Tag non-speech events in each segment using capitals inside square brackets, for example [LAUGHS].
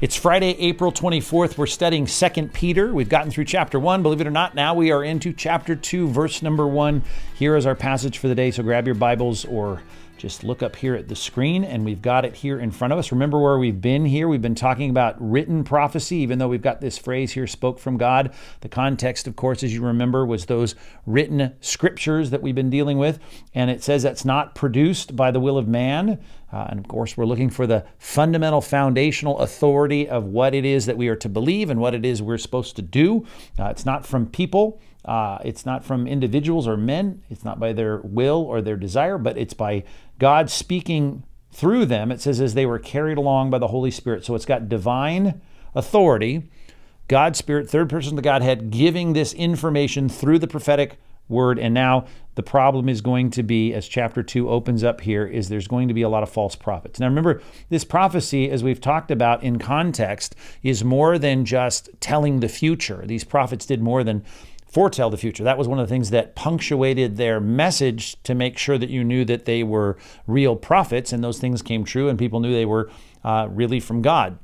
It's Friday, April 24th. We're studying 2 Peter. We've gotten through chapter 1. Believe it or not, now we are into chapter 2, verse number 1. Here is our passage for the day. So grab your Bibles or just look up here at the screen and we've got it here in front of us. Remember where we've been here? We've been talking about written prophecy, even though we've got this phrase here, spoke from God. The context, of course, as you remember, was those written scriptures that we've been dealing with. And it says that's not produced by the will of man. Uh, and of course, we're looking for the fundamental foundational authority of what it is that we are to believe and what it is we're supposed to do. Uh, it's not from people. Uh, it's not from individuals or men. It's not by their will or their desire, but it's by God speaking through them. It says, as they were carried along by the Holy Spirit. So it's got divine authority, God's Spirit, third person of the Godhead, giving this information through the prophetic word. And now the problem is going to be, as chapter 2 opens up here, is there's going to be a lot of false prophets. Now remember, this prophecy, as we've talked about in context, is more than just telling the future. These prophets did more than foretell the future. That was one of the things that punctuated their message to make sure that you knew that they were real prophets and those things came true and people knew they were uh, really from God.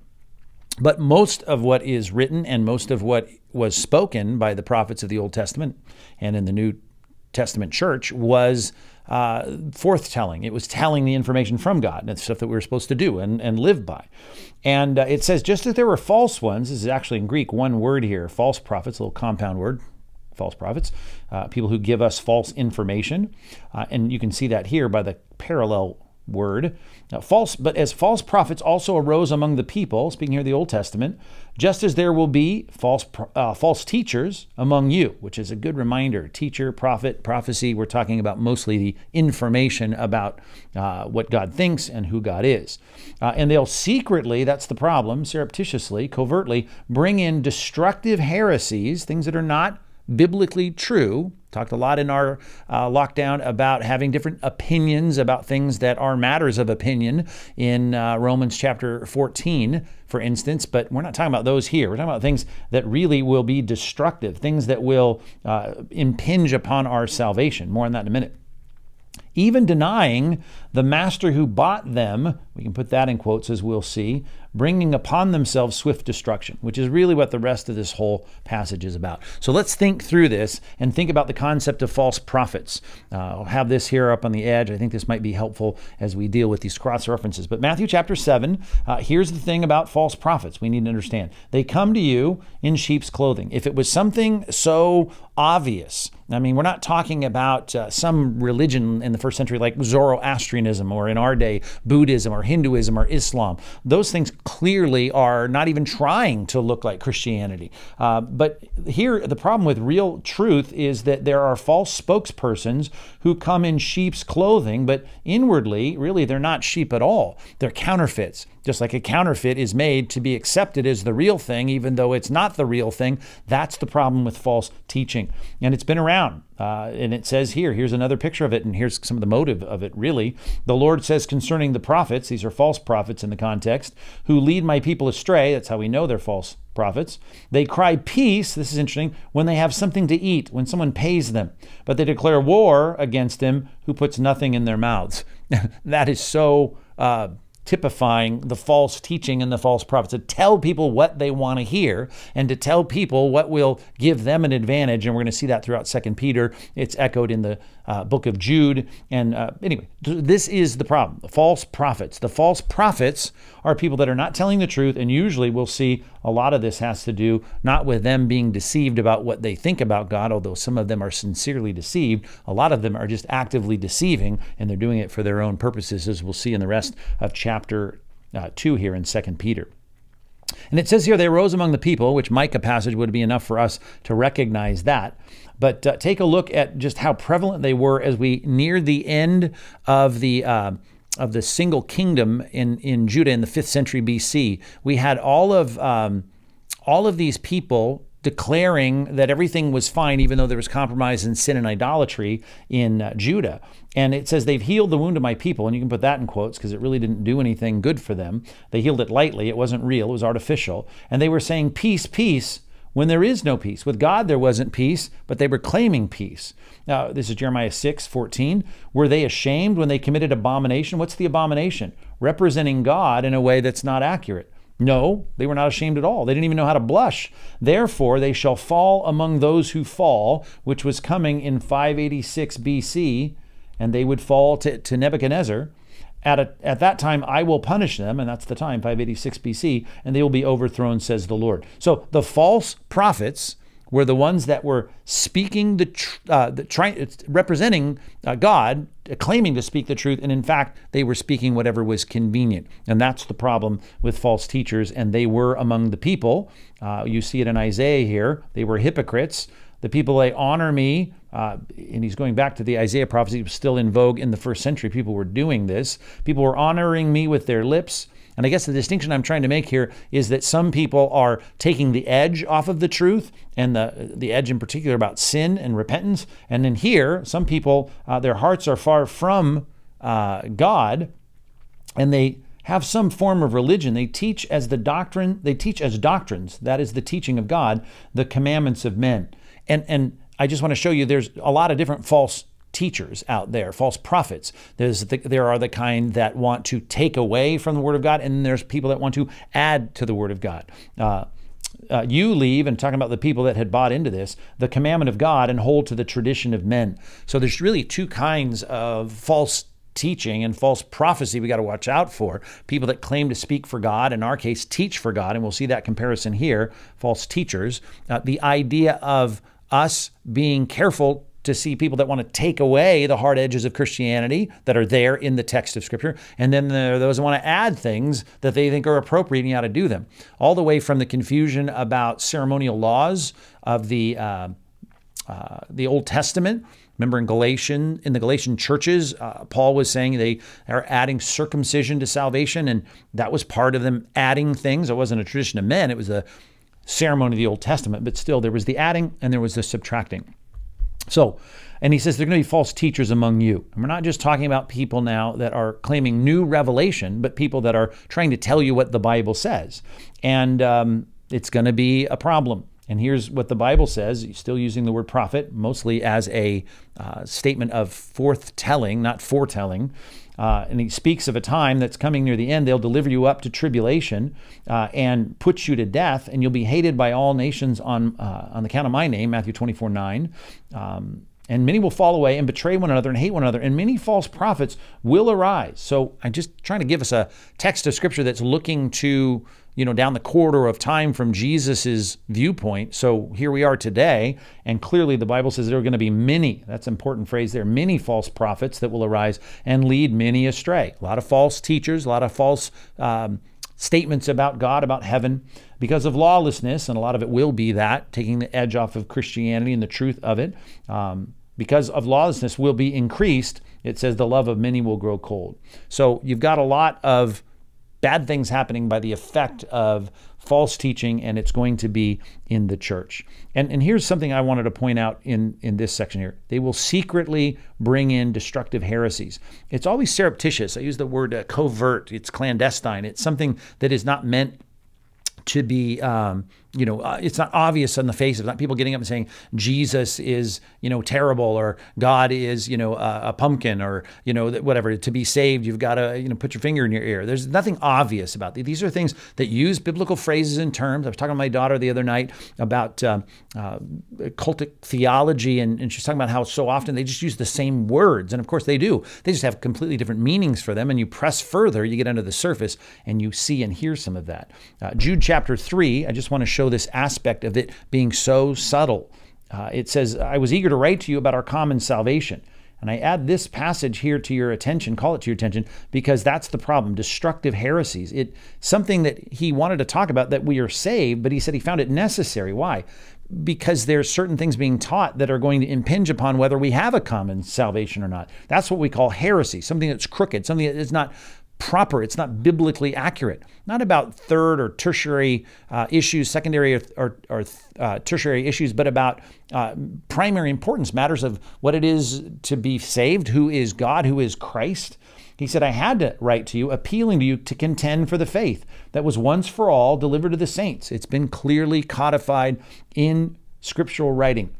But most of what is written and most of what was spoken by the prophets of the Old Testament and in the New Testament church was uh, forthtelling. It was telling the information from God. That's stuff that we were supposed to do and, and live by. And uh, it says, just as there were false ones, this is actually in Greek, one word here, false prophets, a little compound word, false prophets, uh, people who give us false information. Uh, and you can see that here by the parallel word. Now, false, but as false prophets also arose among the people, speaking here of the Old Testament, just as there will be false uh, false teachers among you, which is a good reminder. Teacher, prophet, prophecy. We're talking about mostly the information about uh, what God thinks and who God is, uh, and they'll secretly. That's the problem. Surreptitiously, covertly, bring in destructive heresies, things that are not biblically true. Talked a lot in our uh, lockdown about having different opinions about things that are matters of opinion in uh, Romans chapter 14, for instance. But we're not talking about those here. We're talking about things that really will be destructive, things that will uh, impinge upon our salvation. More on that in a minute even denying the master who bought them, we can put that in quotes as we'll see, bringing upon themselves swift destruction, which is really what the rest of this whole passage is about. So let's think through this and think about the concept of false prophets. Uh, I'll have this here up on the edge. I think this might be helpful as we deal with these cross references. But Matthew chapter 7, uh, here's the thing about false prophets we need to understand. They come to you in sheep's clothing. If it was something so obvious, I mean, we're not talking about uh, some religion in the first century like Zoroastrianism or in our day, Buddhism or Hinduism or Islam. Those things clearly are not even trying to look like Christianity. Uh, but here, the problem with real truth is that there are false spokespersons who come in sheep's clothing, but inwardly, really, they're not sheep at all. They're counterfeits. Just like a counterfeit is made to be accepted as the real thing, even though it's not the real thing. That's the problem with false teaching. And it's been around. Uh, and it says here, here's another picture of it, and here's some of the motive of it, really. The Lord says concerning the prophets, these are false prophets in the context, who lead my people astray. That's how we know they're false prophets. They cry peace, this is interesting, when they have something to eat, when someone pays them. But they declare war against him who puts nothing in their mouths. [LAUGHS] that is so. Uh, typifying the false teaching and the false prophets, to tell people what they want to hear and to tell people what will give them an advantage. And we're going to see that throughout Second Peter. It's echoed in the uh, book of Jude. And uh, anyway, this is the problem the false prophets. The false prophets are people that are not telling the truth. And usually we'll see a lot of this has to do not with them being deceived about what they think about God, although some of them are sincerely deceived. A lot of them are just actively deceiving and they're doing it for their own purposes, as we'll see in the rest of chapter uh, 2 here in Second Peter. And it says here, they arose among the people, which Micah passage would be enough for us to recognize that. But uh, take a look at just how prevalent they were as we near the end of the. Uh, of the single kingdom in, in Judah in the fifth century BC, we had all of um, all of these people declaring that everything was fine, even though there was compromise and sin and idolatry in uh, Judah. And it says they've healed the wound of my people, and you can put that in quotes because it really didn't do anything good for them. They healed it lightly; it wasn't real; it was artificial. And they were saying peace, peace when there is no peace. With God, there wasn't peace, but they were claiming peace. Now, this is Jeremiah 6 14. Were they ashamed when they committed abomination? What's the abomination? Representing God in a way that's not accurate. No, they were not ashamed at all. They didn't even know how to blush. Therefore, they shall fall among those who fall, which was coming in 586 BC, and they would fall to, to Nebuchadnezzar. At, a, at that time, I will punish them, and that's the time, 586 BC, and they will be overthrown, says the Lord. So the false prophets were the ones that were speaking the, tr- uh, the trying, representing uh, God, claiming to speak the truth, and in fact, they were speaking whatever was convenient. And that's the problem with false teachers, and they were among the people. Uh, you see it in Isaiah here. They were hypocrites. The people they honor me, uh, and he's going back to the Isaiah prophecy, was still in vogue in the first century. People were doing this. People were honoring me with their lips. And I guess the distinction I'm trying to make here is that some people are taking the edge off of the truth, and the the edge in particular about sin and repentance. And then here, some people, uh, their hearts are far from uh, God, and they have some form of religion. They teach as the doctrine. They teach as doctrines. That is the teaching of God, the commandments of men. And and I just want to show you there's a lot of different false teachers out there, false prophets. There's the, there are the kind that want to take away from the Word of God, and there's people that want to add to the Word of God. Uh, uh, you leave and talking about the people that had bought into this the commandment of god and hold to the tradition of men so there's really two kinds of false teaching and false prophecy we got to watch out for. People that claim to speak for God, in our case, teach for God, and we'll see that comparison here false teachers. Uh, the idea of us being careful to see people that want to take away the hard edges of Christianity that are there in the text of Scripture. And then there are those that want to add things that they think are appropriate and how to do them. All the way from the confusion about ceremonial laws of the, uh, uh, the Old Testament. Remember in Galatian, in the Galatian churches, uh, Paul was saying they are adding circumcision to salvation, and that was part of them adding things. It wasn't a tradition of men; it was a ceremony of the Old Testament. But still, there was the adding and there was the subtracting. So, and he says there are going to be false teachers among you. And we're not just talking about people now that are claiming new revelation, but people that are trying to tell you what the Bible says. And um, it's going to be a problem. And here's what the Bible says, still using the word prophet, mostly as a uh, statement of forthtelling, not foretelling. Uh, and he speaks of a time that's coming near the end. They'll deliver you up to tribulation uh, and put you to death, and you'll be hated by all nations on uh, on the count of my name. Matthew 24 9. Um, and many will fall away and betray one another and hate one another, and many false prophets will arise. So I'm just trying to give us a text of scripture that's looking to you know, down the corridor of time from Jesus's viewpoint. So here we are today, and clearly the Bible says there are going to be many, that's an important phrase there, many false prophets that will arise and lead many astray. A lot of false teachers, a lot of false um, statements about God, about heaven, because of lawlessness, and a lot of it will be that, taking the edge off of Christianity and the truth of it. Um, because of lawlessness will be increased, it says the love of many will grow cold. So you've got a lot of bad things happening by the effect of false teaching, and it's going to be in the church. And, and here's something I wanted to point out in, in this section here. They will secretly bring in destructive heresies. It's always surreptitious. I use the word uh, covert, it's clandestine, it's something that is not meant to be um, you know, uh, it's not obvious on the face of it. Not people getting up and saying Jesus is, you know, terrible or God is, you know, uh, a pumpkin or, you know, whatever. To be saved, you've got to, you know, put your finger in your ear. There's nothing obvious about these. These are things that use biblical phrases and terms. I was talking to my daughter the other night about uh, uh, cultic theology, and, and she's talking about how so often they just use the same words. And of course they do. They just have completely different meanings for them. And you press further, you get under the surface, and you see and hear some of that. Uh, Jude chapter 3, I just want to show show this aspect of it being so subtle. Uh, it says, I was eager to write to you about our common salvation. And I add this passage here to your attention, call it to your attention, because that's the problem destructive heresies. It something that he wanted to talk about that we are saved, but he said he found it necessary. Why? Because there's certain things being taught that are going to impinge upon whether we have a common salvation or not. That's what we call heresy, something that's crooked, something that is not proper, it's not biblically accurate. Not about third or tertiary uh, issues, secondary or, or, or uh, tertiary issues, but about uh, primary importance matters of what it is to be saved, who is God, who is Christ. He said, I had to write to you, appealing to you to contend for the faith that was once for all delivered to the saints. It's been clearly codified in scriptural writing.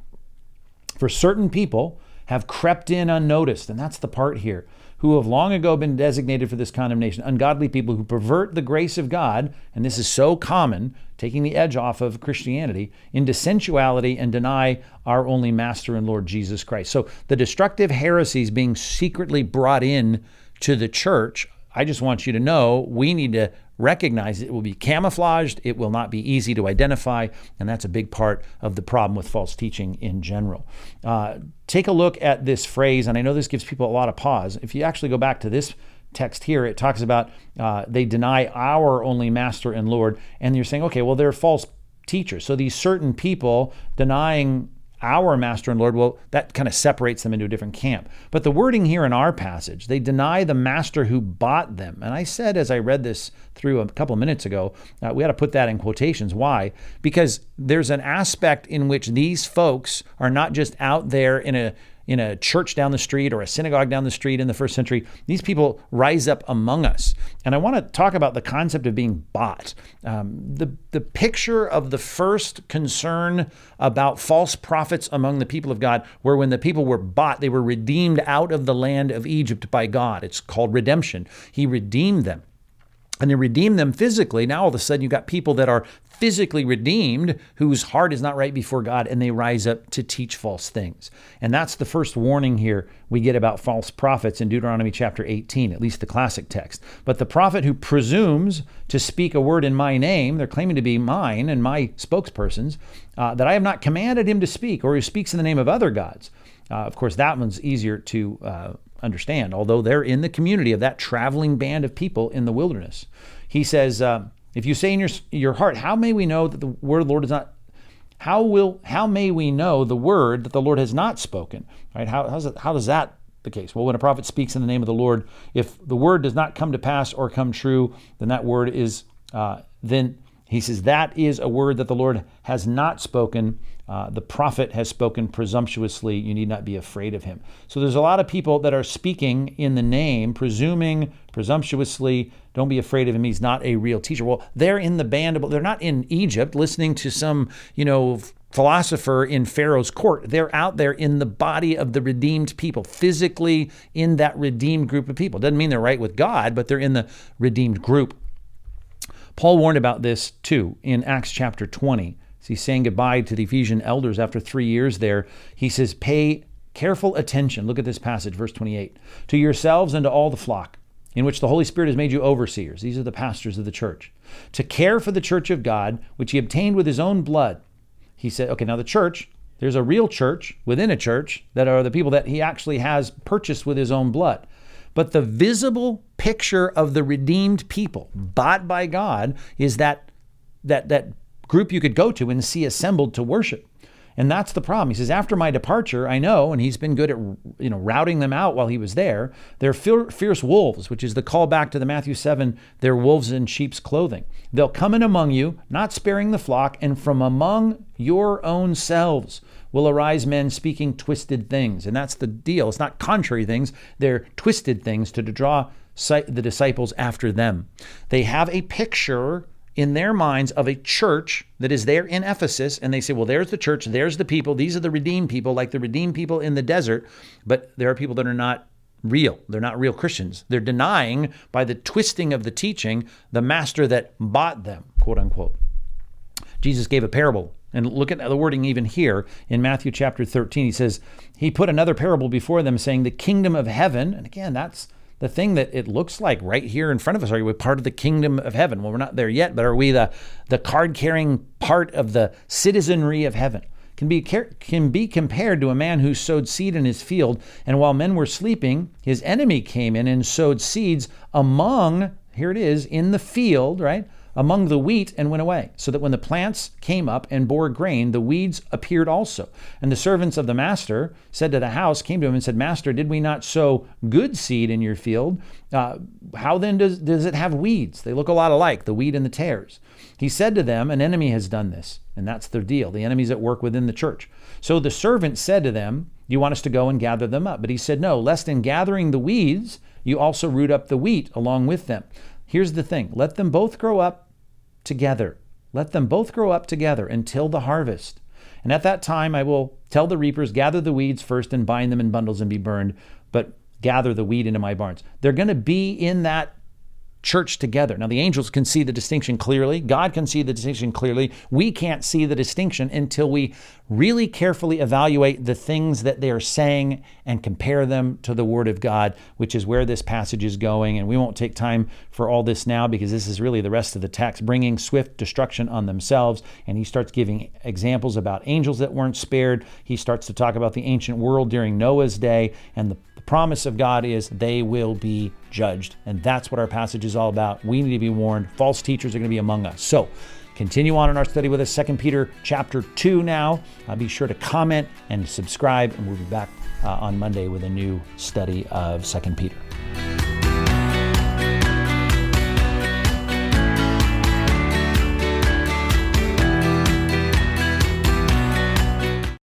For certain people have crept in unnoticed, and that's the part here who have long ago been designated for this condemnation, ungodly people who pervert the grace of God, and this is so common, taking the edge off of Christianity, into sensuality and deny our only Master and Lord Jesus Christ. So the destructive heresies being secretly brought in to the church, I just want you to know we need to recognize it will be camouflaged, it will not be easy to identify, and that's a big part of the problem with false teaching in general. Uh, take a look at this phrase, and I know this gives people a lot of pause. If you actually go back to this text here, it talks about uh, they deny our only master and Lord, and you're saying, okay, well, they're false teachers. So these certain people denying our master and Lord, well, that kind of separates them into a different camp. But the wording here in our passage, they deny the master who bought them. And I said as I read this through a couple of minutes ago, uh, we got to put that in quotations. Why? Because there's an aspect in which these folks are not just out there in a in a church down the street or a synagogue down the street in the first century. These people rise up among us. And I want to talk about the concept of being bought. Um, the, the picture of the first concern about false prophets among the people of God, where when the people were bought, they were redeemed out of the land of Egypt by God. It's called redemption. He redeemed them and he redeemed them physically. Now all of a sudden you've got people that are physically redeemed whose heart is not right before God and they rise up to teach false things. And that's the first warning here we get about false prophets in Deuteronomy chapter 18, at least the classic text. But the prophet who presumes to speak a word in my name, they're claiming to be mine and my spokespersons, uh, that I have not commanded him to speak, or who speaks in the name of other gods. Uh, of course, that one's easier to uh, understand, although they're in the community of that traveling band of people in the wilderness. He says, uh, if you say in your, your heart, how may we know that the word of the Lord is not how will how may we know the word that the Lord has not spoken? Right? How how's it, how does that the case? Well, when a prophet speaks in the name of the Lord, if the word does not come to pass or come true, then that word is uh, then he says that is a word that the Lord has not spoken. Uh, the prophet has spoken presumptuously. You need not be afraid of him. So there's a lot of people that are speaking in the name, presuming presumptuously. Don't be afraid of him. He's not a real teacher. Well, they're in the band. Of, they're not in Egypt listening to some, you know, philosopher in Pharaoh's court. They're out there in the body of the redeemed people, physically in that redeemed group of people. Doesn't mean they're right with God, but they're in the redeemed group. Paul warned about this too in Acts chapter 20 he's saying goodbye to the Ephesian elders after three years there. He says, Pay careful attention. Look at this passage, verse 28. To yourselves and to all the flock, in which the Holy Spirit has made you overseers. These are the pastors of the church. To care for the church of God, which he obtained with his own blood. He said, okay, now the church, there's a real church within a church that are the people that he actually has purchased with his own blood. But the visible picture of the redeemed people, bought by God, is that that that group you could go to and see assembled to worship. And that's the problem. He says, after my departure, I know, and he's been good at you know routing them out while he was there. They're fierce wolves, which is the callback to the Matthew 7, they're wolves in sheep's clothing. They'll come in among you, not sparing the flock, and from among your own selves will arise men speaking twisted things. And that's the deal. It's not contrary things, they're twisted things to draw the disciples after them. They have a picture in their minds of a church that is there in Ephesus, and they say, well, there's the church, there's the people, these are the redeemed people, like the redeemed people in the desert, but there are people that are not real. They're not real Christians. They're denying by the twisting of the teaching the master that bought them, quote unquote. Jesus gave a parable. And look at the wording even here in Matthew chapter 13. He says, He put another parable before them, saying, The kingdom of heaven, and again, that's the thing that it looks like right here in front of us. Are we part of the kingdom of heaven? Well, we're not there yet, but are we the, the card carrying part of the citizenry of heaven? Can be, can be compared to a man who sowed seed in his field, and while men were sleeping, his enemy came in and sowed seeds among, here it is, in the field, right? Among the wheat and went away, so that when the plants came up and bore grain, the weeds appeared also. And the servants of the master said to the house, came to him and said, Master, did we not sow good seed in your field? Uh, how then does, does it have weeds? They look a lot alike, the wheat and the tares. He said to them, An enemy has done this. And that's the deal. The enemy's at work within the church. So the servant said to them, You want us to go and gather them up? But he said, No, lest in gathering the weeds, you also root up the wheat along with them. Here's the thing let them both grow up together. Let them both grow up together until the harvest. And at that time I will tell the reapers, gather the weeds first and bind them in bundles and be burned, but gather the wheat into my barns. They're going to be in that church together. Now, the angels can see the distinction clearly. God can see the distinction clearly. We can't see the distinction until we really carefully evaluate the things that they are saying and compare them to the Word of God, which is where this passage is going. And we won't take time for all this now because this is really the rest of the text, bringing swift destruction on themselves. And he starts giving examples about angels that weren't spared. He starts to talk about the ancient world during Noah's day and the promise of God is they will be judged. And that's what our passage is all about. We need to be warned. False teachers are going to be among us. So, continue on in our study with us. 2 Peter chapter 2 now. Uh, be sure to comment and subscribe, and we'll be back uh, on Monday with a new study of 2 Peter.